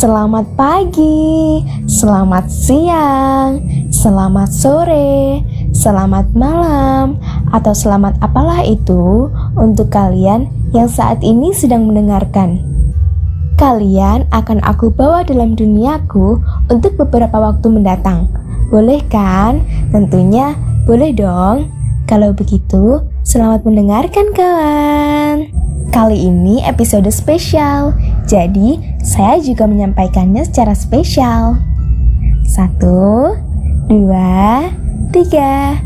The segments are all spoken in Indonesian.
Selamat pagi, selamat siang, selamat sore, selamat malam, atau selamat apalah itu untuk kalian yang saat ini sedang mendengarkan. Kalian akan aku bawa dalam duniaku untuk beberapa waktu mendatang. Boleh kan? Tentunya boleh dong. Kalau begitu, selamat mendengarkan kawan. Kali ini episode spesial, jadi saya juga menyampaikannya secara spesial. Satu, dua, tiga.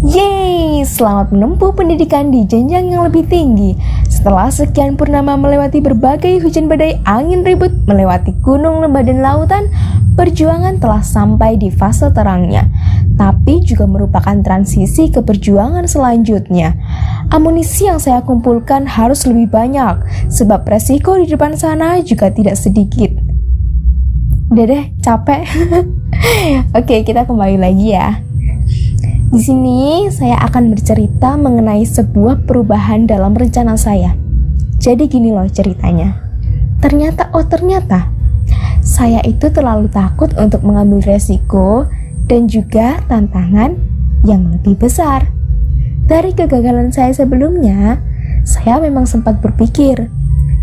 Yeay, selamat menempuh pendidikan di jenjang yang lebih tinggi. Setelah sekian purnama melewati berbagai hujan badai angin ribut, melewati gunung, lembah, dan lautan, perjuangan telah sampai di fase terangnya tapi juga merupakan transisi ke perjuangan selanjutnya. Amunisi yang saya kumpulkan harus lebih banyak, sebab resiko di depan sana juga tidak sedikit. Udah capek. Oke, kita kembali lagi ya. Di sini saya akan bercerita mengenai sebuah perubahan dalam rencana saya. Jadi gini loh ceritanya. Ternyata, oh ternyata, saya itu terlalu takut untuk mengambil resiko dan juga tantangan yang lebih besar. Dari kegagalan saya sebelumnya, saya memang sempat berpikir,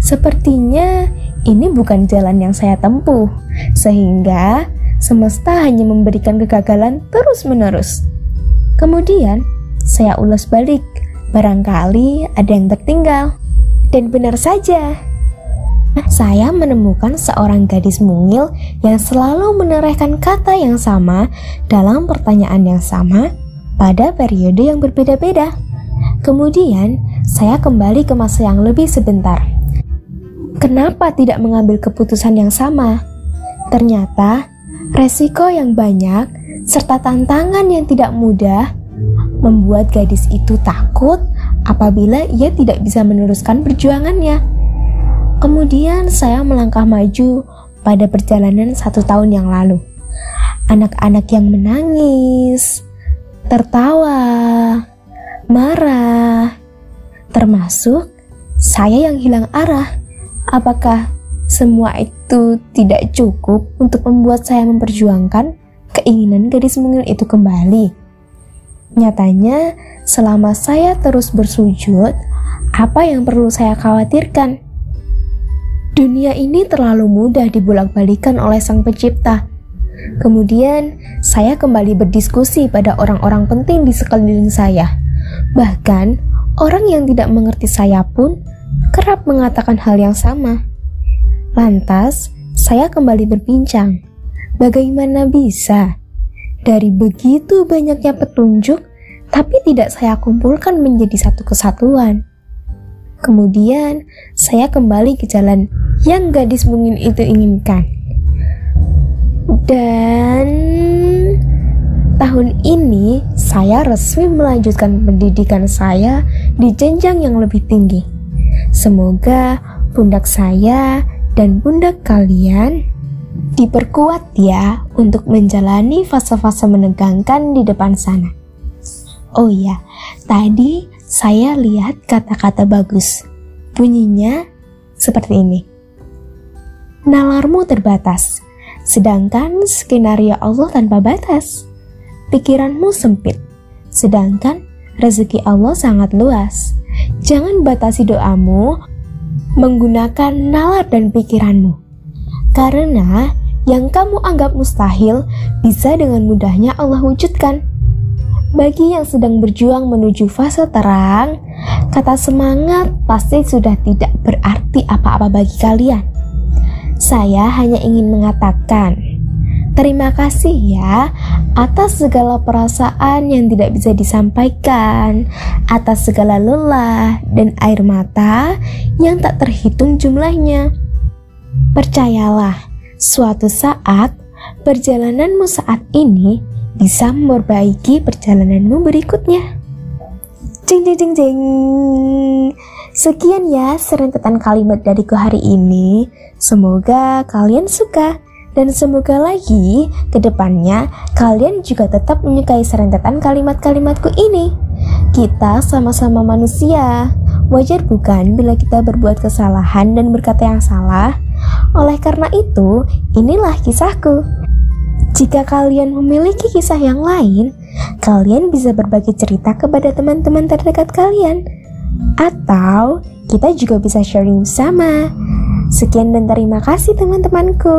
sepertinya ini bukan jalan yang saya tempuh, sehingga semesta hanya memberikan kegagalan terus-menerus. Kemudian, saya ulas balik, barangkali ada yang tertinggal. Dan benar saja, saya menemukan seorang gadis mungil yang selalu menorehkan kata yang sama dalam pertanyaan yang sama pada periode yang berbeda-beda. Kemudian, saya kembali ke masa yang lebih sebentar. Kenapa tidak mengambil keputusan yang sama? Ternyata, resiko yang banyak serta tantangan yang tidak mudah membuat gadis itu takut apabila ia tidak bisa meneruskan perjuangannya. Kemudian saya melangkah maju pada perjalanan satu tahun yang lalu. Anak-anak yang menangis, tertawa, marah, termasuk saya yang hilang arah. Apakah semua itu tidak cukup untuk membuat saya memperjuangkan keinginan gadis mungil itu kembali? Nyatanya, selama saya terus bersujud, apa yang perlu saya khawatirkan? Dunia ini terlalu mudah dibulak-balikan oleh Sang Pencipta. Kemudian, saya kembali berdiskusi pada orang-orang penting di sekeliling saya. Bahkan, orang yang tidak mengerti saya pun kerap mengatakan hal yang sama. Lantas, saya kembali berbincang. Bagaimana bisa dari begitu banyaknya petunjuk, tapi tidak saya kumpulkan menjadi satu kesatuan? Kemudian, saya kembali ke jalan yang gadis mungkin itu inginkan. Dan tahun ini saya resmi melanjutkan pendidikan saya di jenjang yang lebih tinggi. Semoga pundak saya dan pundak kalian diperkuat ya untuk menjalani fase-fase menegangkan di depan sana. Oh iya, tadi saya lihat kata-kata bagus. Bunyinya seperti ini. Nalarmu terbatas, sedangkan skenario Allah tanpa batas. Pikiranmu sempit, sedangkan rezeki Allah sangat luas. Jangan batasi doamu menggunakan nalar dan pikiranmu. Karena yang kamu anggap mustahil bisa dengan mudahnya Allah wujudkan. Bagi yang sedang berjuang menuju fase terang, kata semangat pasti sudah tidak berarti apa-apa bagi kalian. Saya hanya ingin mengatakan, terima kasih ya atas segala perasaan yang tidak bisa disampaikan, atas segala lelah dan air mata yang tak terhitung jumlahnya. Percayalah, suatu saat perjalananmu saat ini bisa memperbaiki perjalananmu berikutnya. Jeng jeng jeng jeng. Sekian ya serentetan kalimat dariku hari ini. Semoga kalian suka dan semoga lagi ke depannya kalian juga tetap menyukai serentetan kalimat-kalimatku ini. Kita sama-sama manusia. Wajar bukan bila kita berbuat kesalahan dan berkata yang salah? Oleh karena itu, inilah kisahku. Jika kalian memiliki kisah yang lain, kalian bisa berbagi cerita kepada teman-teman terdekat kalian. Atau kita juga bisa sharing bersama. Sekian dan terima kasih teman-temanku.